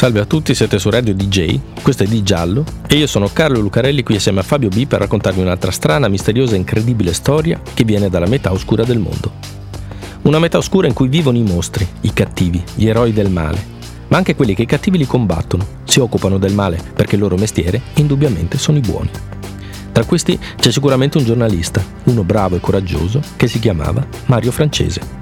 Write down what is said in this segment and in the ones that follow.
Salve a tutti, siete su Radio DJ, questo è Di Giallo e io sono Carlo Lucarelli qui assieme a Fabio B per raccontarvi un'altra strana, misteriosa e incredibile storia che viene dalla metà oscura del mondo. Una metà oscura in cui vivono i mostri, i cattivi, gli eroi del male, ma anche quelli che i cattivi li combattono, si occupano del male perché il loro mestiere indubbiamente sono i buoni. Tra questi c'è sicuramente un giornalista, uno bravo e coraggioso, che si chiamava Mario Francese.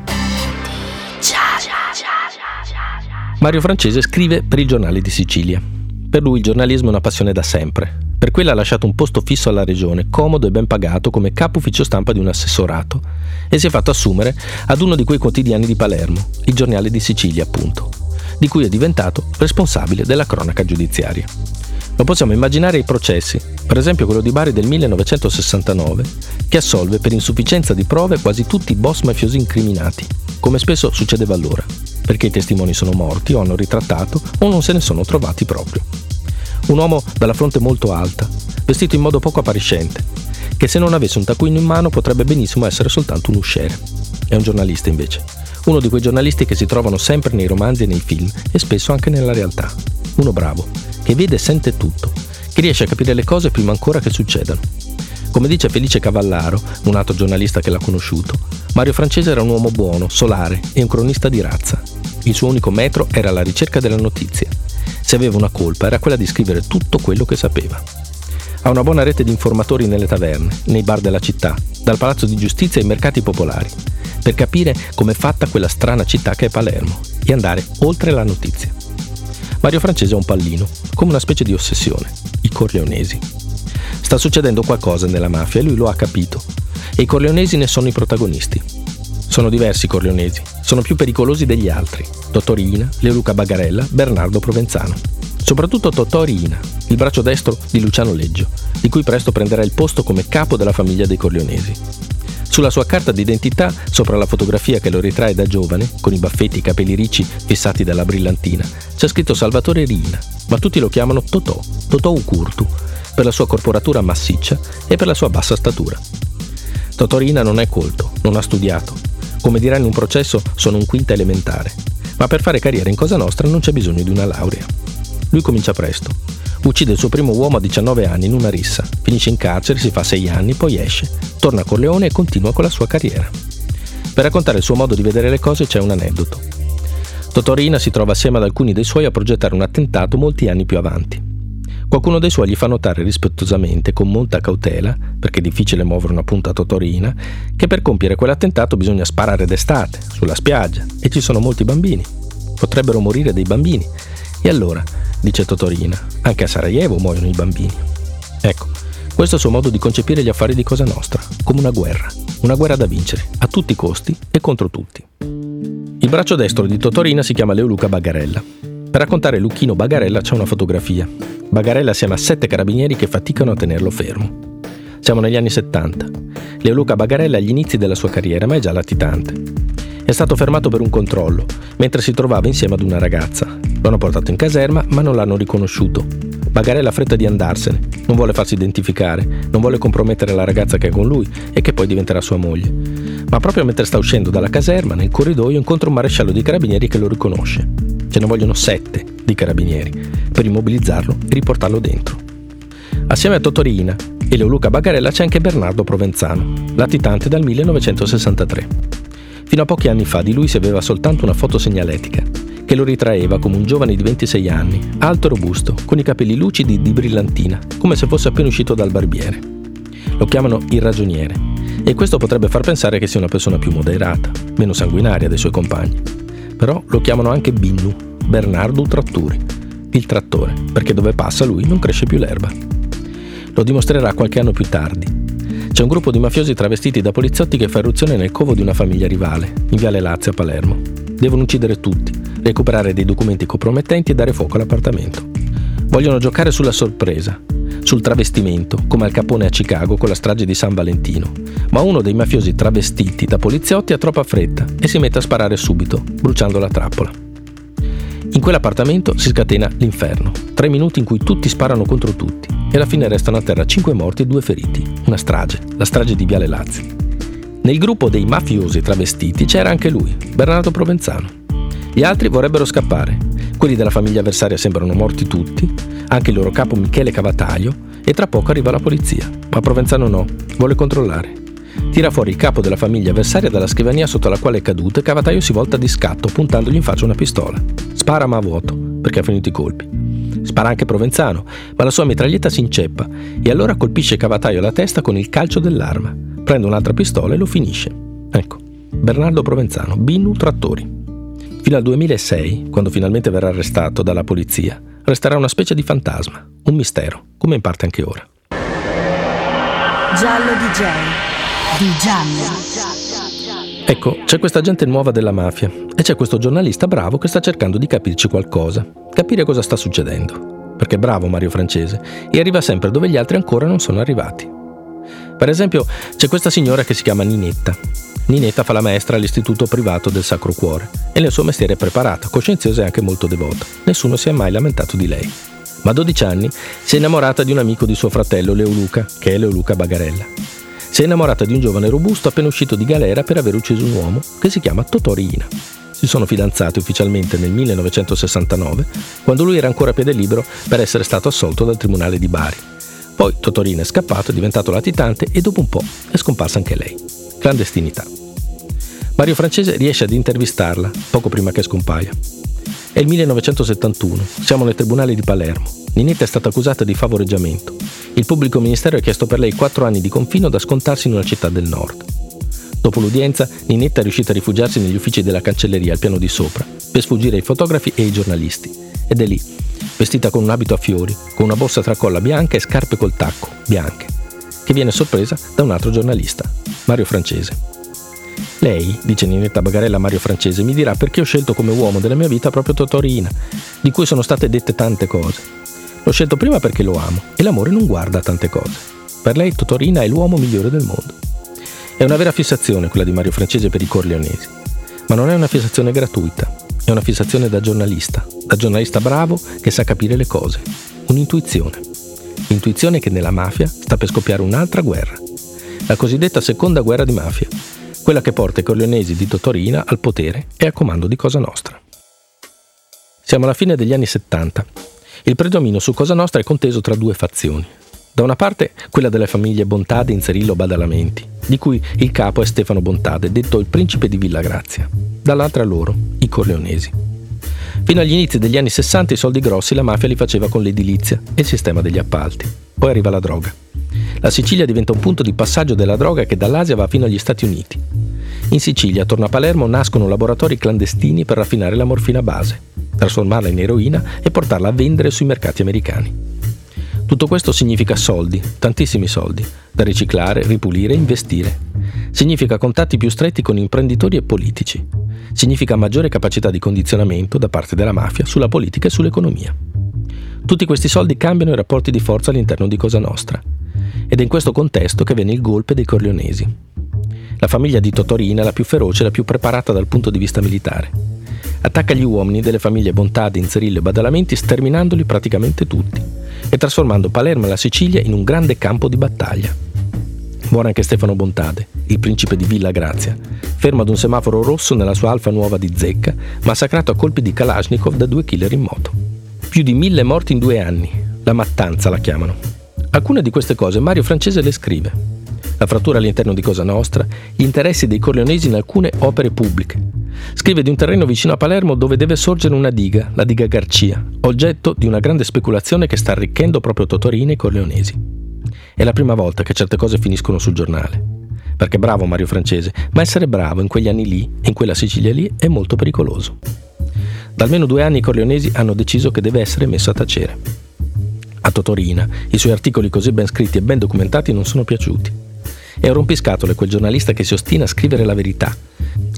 Mario Francese scrive per il giornale di Sicilia. Per lui il giornalismo è una passione da sempre. Per quello ha lasciato un posto fisso alla regione, comodo e ben pagato come capo ufficio stampa di un assessorato, e si è fatto assumere ad uno di quei quotidiani di Palermo, il giornale di Sicilia appunto, di cui è diventato responsabile della cronaca giudiziaria. Lo possiamo immaginare ai processi, per esempio quello di Bari del 1969, che assolve per insufficienza di prove quasi tutti i boss mafiosi incriminati, come spesso succedeva allora perché i testimoni sono morti o hanno ritrattato o non se ne sono trovati proprio. Un uomo dalla fronte molto alta, vestito in modo poco appariscente, che se non avesse un taccuino in mano potrebbe benissimo essere soltanto un usciere. È un giornalista invece, uno di quei giornalisti che si trovano sempre nei romanzi e nei film e spesso anche nella realtà. Uno bravo, che vede e sente tutto, che riesce a capire le cose prima ancora che succedano. Come dice Felice Cavallaro, un altro giornalista che l'ha conosciuto, Mario Francese era un uomo buono, solare e un cronista di razza, il suo unico metro era la ricerca della notizia. Se aveva una colpa era quella di scrivere tutto quello che sapeva. Ha una buona rete di informatori nelle taverne, nei bar della città, dal palazzo di giustizia ai mercati popolari, per capire com'è fatta quella strana città che è Palermo e andare oltre la notizia. Mario Francese è un pallino, come una specie di ossessione, i corleonesi. Sta succedendo qualcosa nella mafia e lui lo ha capito. E i corleonesi ne sono i protagonisti. Sono diversi i corleonesi, sono più pericolosi degli altri. Totorina, Leoluca Bagarella, Bernardo Provenzano. Soprattutto Totorina, il braccio destro di Luciano Leggio, di cui presto prenderà il posto come capo della famiglia dei corleonesi. Sulla sua carta d'identità, sopra la fotografia che lo ritrae da giovane, con i baffetti e i capelli ricci fissati dalla brillantina, c'è scritto Salvatore Rina, ma tutti lo chiamano Totò, Totò Ucurtu, per la sua corporatura massiccia e per la sua bassa statura. Totorina non è colto, non ha studiato, come dirà in un processo, sono un quinta elementare. Ma per fare carriera in Cosa Nostra non c'è bisogno di una laurea. Lui comincia presto. Uccide il suo primo uomo a 19 anni in una rissa, finisce in carcere, si fa 6 anni, poi esce, torna a Corleone e continua con la sua carriera. Per raccontare il suo modo di vedere le cose c'è un aneddoto. Totorina si trova assieme ad alcuni dei suoi a progettare un attentato molti anni più avanti. Qualcuno dei suoi gli fa notare rispettosamente, con molta cautela, perché è difficile muovere una punta totorina, che per compiere quell'attentato bisogna sparare d'estate, sulla spiaggia, e ci sono molti bambini. Potrebbero morire dei bambini. E allora, dice Totorina, anche a Sarajevo muoiono i bambini. Ecco, questo è il suo modo di concepire gli affari di Cosa Nostra, come una guerra, una guerra da vincere, a tutti i costi e contro tutti. Il braccio destro di Totorina si chiama Leoluca Bagarella. Per raccontare Lucchino Bagarella c'è una fotografia, Bagarella assieme a sette carabinieri che faticano a tenerlo fermo. Siamo negli anni 70. Leoluca Bagarella è agli inizi della sua carriera, ma è già latitante. È stato fermato per un controllo, mentre si trovava insieme ad una ragazza. Lo hanno portato in caserma, ma non l'hanno riconosciuto. Bagarella ha fretta di andarsene, non vuole farsi identificare, non vuole compromettere la ragazza che è con lui e che poi diventerà sua moglie. Ma proprio mentre sta uscendo dalla caserma, nel corridoio, incontra un maresciallo di carabinieri che lo riconosce. Ce ne vogliono sette di carabinieri per immobilizzarlo e riportarlo dentro. Assieme a Totorina e Leoluca Bagarella c'è anche Bernardo Provenzano, latitante dal 1963. Fino a pochi anni fa di lui si aveva soltanto una foto segnaletica, che lo ritraeva come un giovane di 26 anni, alto e robusto, con i capelli lucidi di brillantina, come se fosse appena uscito dal barbiere. Lo chiamano il ragioniere, e questo potrebbe far pensare che sia una persona più moderata, meno sanguinaria dei suoi compagni. Però lo chiamano anche Binnu, Bernardo Tratturi, il trattore, perché dove passa lui non cresce più l'erba. Lo dimostrerà qualche anno più tardi. C'è un gruppo di mafiosi travestiti da poliziotti che fa irruzione nel covo di una famiglia rivale, in Viale Lazio a Palermo. Devono uccidere tutti, recuperare dei documenti compromettenti e dare fuoco all'appartamento. Vogliono giocare sulla sorpresa, sul travestimento, come al Capone a Chicago con la strage di San Valentino, ma uno dei mafiosi travestiti da poliziotti ha troppa fretta e si mette a sparare subito, bruciando la trappola. In quell'appartamento si scatena l'inferno, tre minuti in cui tutti sparano contro tutti e alla fine restano a terra cinque morti e due feriti, una strage, la strage di Viale Lazzi. Nel gruppo dei mafiosi travestiti c'era anche lui, Bernardo Provenzano. Gli altri vorrebbero scappare, quelli della famiglia avversaria sembrano morti tutti, anche il loro capo Michele Cavataglio, e tra poco arriva la polizia. Ma Provenzano no, vuole controllare. Tira fuori il capo della famiglia avversaria dalla scrivania sotto la quale è caduto e Cavataglio si volta di scatto puntandogli in faccia una pistola. Spara ma a vuoto, perché ha finito i colpi. Spara anche Provenzano, ma la sua mitraglietta si inceppa e allora colpisce Cavataglio alla testa con il calcio dell'arma. Prende un'altra pistola e lo finisce. Ecco, Bernardo Provenzano, Binu Trattori. Fino al 2006, quando finalmente verrà arrestato dalla polizia, resterà una specie di fantasma, un mistero, come in parte anche ora. Giallo DJ. Di Giallo. Ecco, c'è questa gente nuova della mafia e c'è questo giornalista bravo che sta cercando di capirci qualcosa, capire cosa sta succedendo. Perché è bravo Mario Francese e arriva sempre dove gli altri ancora non sono arrivati. Per esempio, c'è questa signora che si chiama Ninetta, Ninetta fa la maestra all'istituto privato del Sacro Cuore e nel suo mestiere è preparata, coscienziosa e anche molto devota. Nessuno si è mai lamentato di lei. Ma a 12 anni si è innamorata di un amico di suo fratello, Leo Luca, che è Leo Luca Bagarella. Si è innamorata di un giovane robusto appena uscito di galera per aver ucciso un uomo che si chiama Totò Riina. Si sono fidanzati ufficialmente nel 1969, quando lui era ancora a piede libero per essere stato assolto dal tribunale di Bari. Poi Totorina è scappato, è diventato latitante e dopo un po' è scomparsa anche lei. Clandestinità. Mario Francese riesce ad intervistarla poco prima che scompaia. È il 1971, siamo nel Tribunale di Palermo. Ninetta è stata accusata di favoreggiamento. Il pubblico ministero ha chiesto per lei quattro anni di confino da scontarsi in una città del nord. Dopo l'udienza, Ninetta è riuscita a rifugiarsi negli uffici della cancelleria al piano di sopra, per sfuggire ai fotografi e ai giornalisti. Ed è lì, vestita con un abito a fiori, con una borsa tracolla bianca e scarpe col tacco, bianche, che viene sorpresa da un altro giornalista, Mario Francese. Lei, dice Ninetta Bagarella Mario Francese, mi dirà perché ho scelto come uomo della mia vita proprio Totorina, di cui sono state dette tante cose. L'ho scelto prima perché lo amo e l'amore non guarda tante cose. Per lei Totorina è l'uomo migliore del mondo. È una vera fissazione quella di Mario Francese per i corleonesi, ma non è una fissazione gratuita, è una fissazione da giornalista, da giornalista bravo che sa capire le cose, un'intuizione. L'intuizione che nella mafia sta per scoppiare un'altra guerra, la cosiddetta seconda guerra di mafia, quella che porta i corleonesi di Totorina al potere e a comando di Cosa Nostra. Siamo alla fine degli anni 70. Il predominio su Cosa Nostra è conteso tra due fazioni. Da una parte quella delle famiglie Bontade in Zerillo Badalamenti, di cui il capo è Stefano Bontade, detto il principe di Villa Grazia. Dall'altra loro, i corleonesi. Fino agli inizi degli anni 60 i soldi grossi la mafia li faceva con l'edilizia e il sistema degli appalti. Poi arriva la droga. La Sicilia diventa un punto di passaggio della droga che dall'Asia va fino agli Stati Uniti. In Sicilia, attorno a Palermo, nascono laboratori clandestini per raffinare la morfina base, trasformarla in eroina e portarla a vendere sui mercati americani. Tutto questo significa soldi, tantissimi soldi, da riciclare, ripulire e investire. Significa contatti più stretti con imprenditori e politici. Significa maggiore capacità di condizionamento da parte della mafia sulla politica e sull'economia. Tutti questi soldi cambiano i rapporti di forza all'interno di Cosa Nostra ed è in questo contesto che venne il golpe dei Corleonesi. La famiglia di Totorina è la più feroce e la più preparata dal punto di vista militare. Attacca gli uomini delle famiglie Bontade, Inzerillo e Badalamenti sterminandoli praticamente tutti e trasformando Palermo e la Sicilia in un grande campo di battaglia. Muore anche Stefano Bontade, il principe di Villa Grazia, fermo ad un semaforo rosso nella sua alfa nuova di zecca, massacrato a colpi di Kalashnikov da due killer in moto. Più di mille morti in due anni, la mattanza la chiamano. Alcune di queste cose Mario Francese le scrive. La frattura all'interno di Cosa Nostra, gli interessi dei corleonesi in alcune opere pubbliche. Scrive di un terreno vicino a Palermo dove deve sorgere una diga, la diga Garcia, oggetto di una grande speculazione che sta arricchendo proprio Totorina e corleonesi. È la prima volta che certe cose finiscono sul giornale. Perché bravo Mario Francese, ma essere bravo in quegli anni lì, in quella Sicilia lì, è molto pericoloso. Da almeno due anni i corleonesi hanno deciso che deve essere messo a tacere a Totorina. I suoi articoli così ben scritti e ben documentati non sono piaciuti. È un rompiscatole quel giornalista che si ostina a scrivere la verità.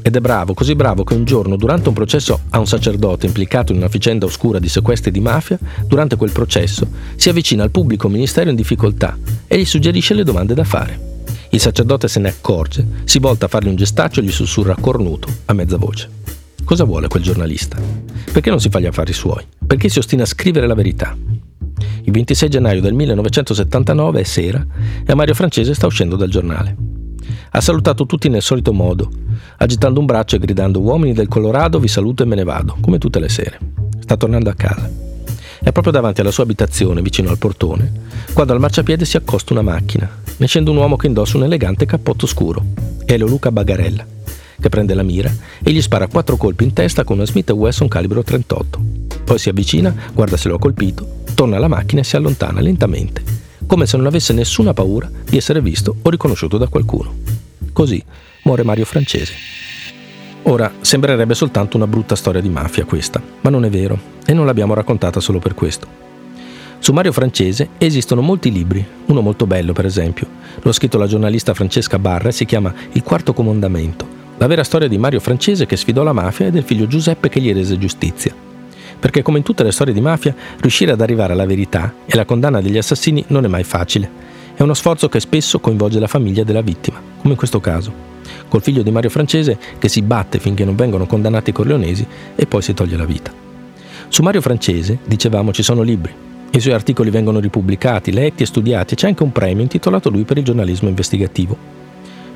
Ed è bravo, così bravo che un giorno, durante un processo a un sacerdote implicato in una vicenda oscura di sequestri di mafia, durante quel processo si avvicina al pubblico ministero in difficoltà e gli suggerisce le domande da fare. Il sacerdote se ne accorge, si volta a fargli un gestaccio e gli sussurra cornuto, a mezza voce. Cosa vuole quel giornalista? Perché non si fa gli affari suoi? Perché si ostina a scrivere la verità? Il 26 gennaio del 1979 è sera e Mario Francese sta uscendo dal giornale. Ha salutato tutti nel solito modo, agitando un braccio e gridando uomini del Colorado vi saluto e me ne vado, come tutte le sere. Sta tornando a casa. È proprio davanti alla sua abitazione, vicino al portone, quando al marciapiede si accosta una macchina. Ne un uomo che indossa un elegante cappotto scuro. È Luca Bagarella, che prende la mira e gli spara quattro colpi in testa con una Smith Wesson calibro 38. Poi si avvicina, guarda se lo ha colpito, torna alla macchina e si allontana lentamente, come se non avesse nessuna paura di essere visto o riconosciuto da qualcuno. Così muore Mario Francese. Ora, sembrerebbe soltanto una brutta storia di mafia questa, ma non è vero, e non l'abbiamo raccontata solo per questo. Su Mario Francese esistono molti libri, uno molto bello per esempio, lo ha scritto la giornalista Francesca Barra e si chiama Il quarto comandamento, la vera storia di Mario Francese che sfidò la mafia e del figlio Giuseppe che gli rese giustizia. Perché come in tutte le storie di mafia, riuscire ad arrivare alla verità e alla condanna degli assassini non è mai facile. È uno sforzo che spesso coinvolge la famiglia della vittima, come in questo caso, col figlio di Mario Francese che si batte finché non vengono condannati i corleonesi e poi si toglie la vita. Su Mario Francese, dicevamo, ci sono libri. I suoi articoli vengono ripubblicati, letti e studiati e c'è anche un premio intitolato lui per il giornalismo investigativo.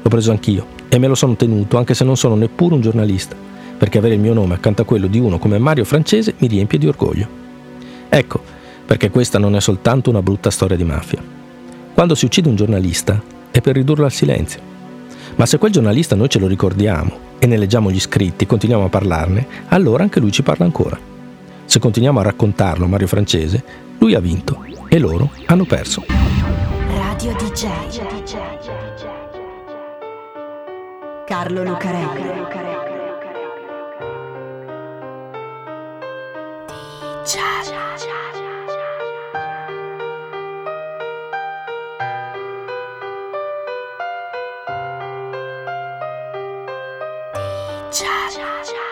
L'ho preso anch'io e me lo sono tenuto anche se non sono neppure un giornalista, perché avere il mio nome accanto a quello di uno come Mario Francese mi riempie di orgoglio. Ecco, perché questa non è soltanto una brutta storia di mafia. Quando si uccide un giornalista è per ridurlo al silenzio. Ma se quel giornalista noi ce lo ricordiamo e ne leggiamo gli scritti e continuiamo a parlarne, allora anche lui ci parla ancora. Se continuiamo a raccontarlo, Mario Francese, lui ha vinto e loro hanno perso. Radio DJ. Carlo Lucarelli. 恰恰恰恰恰恰恰恰恰恰恰恰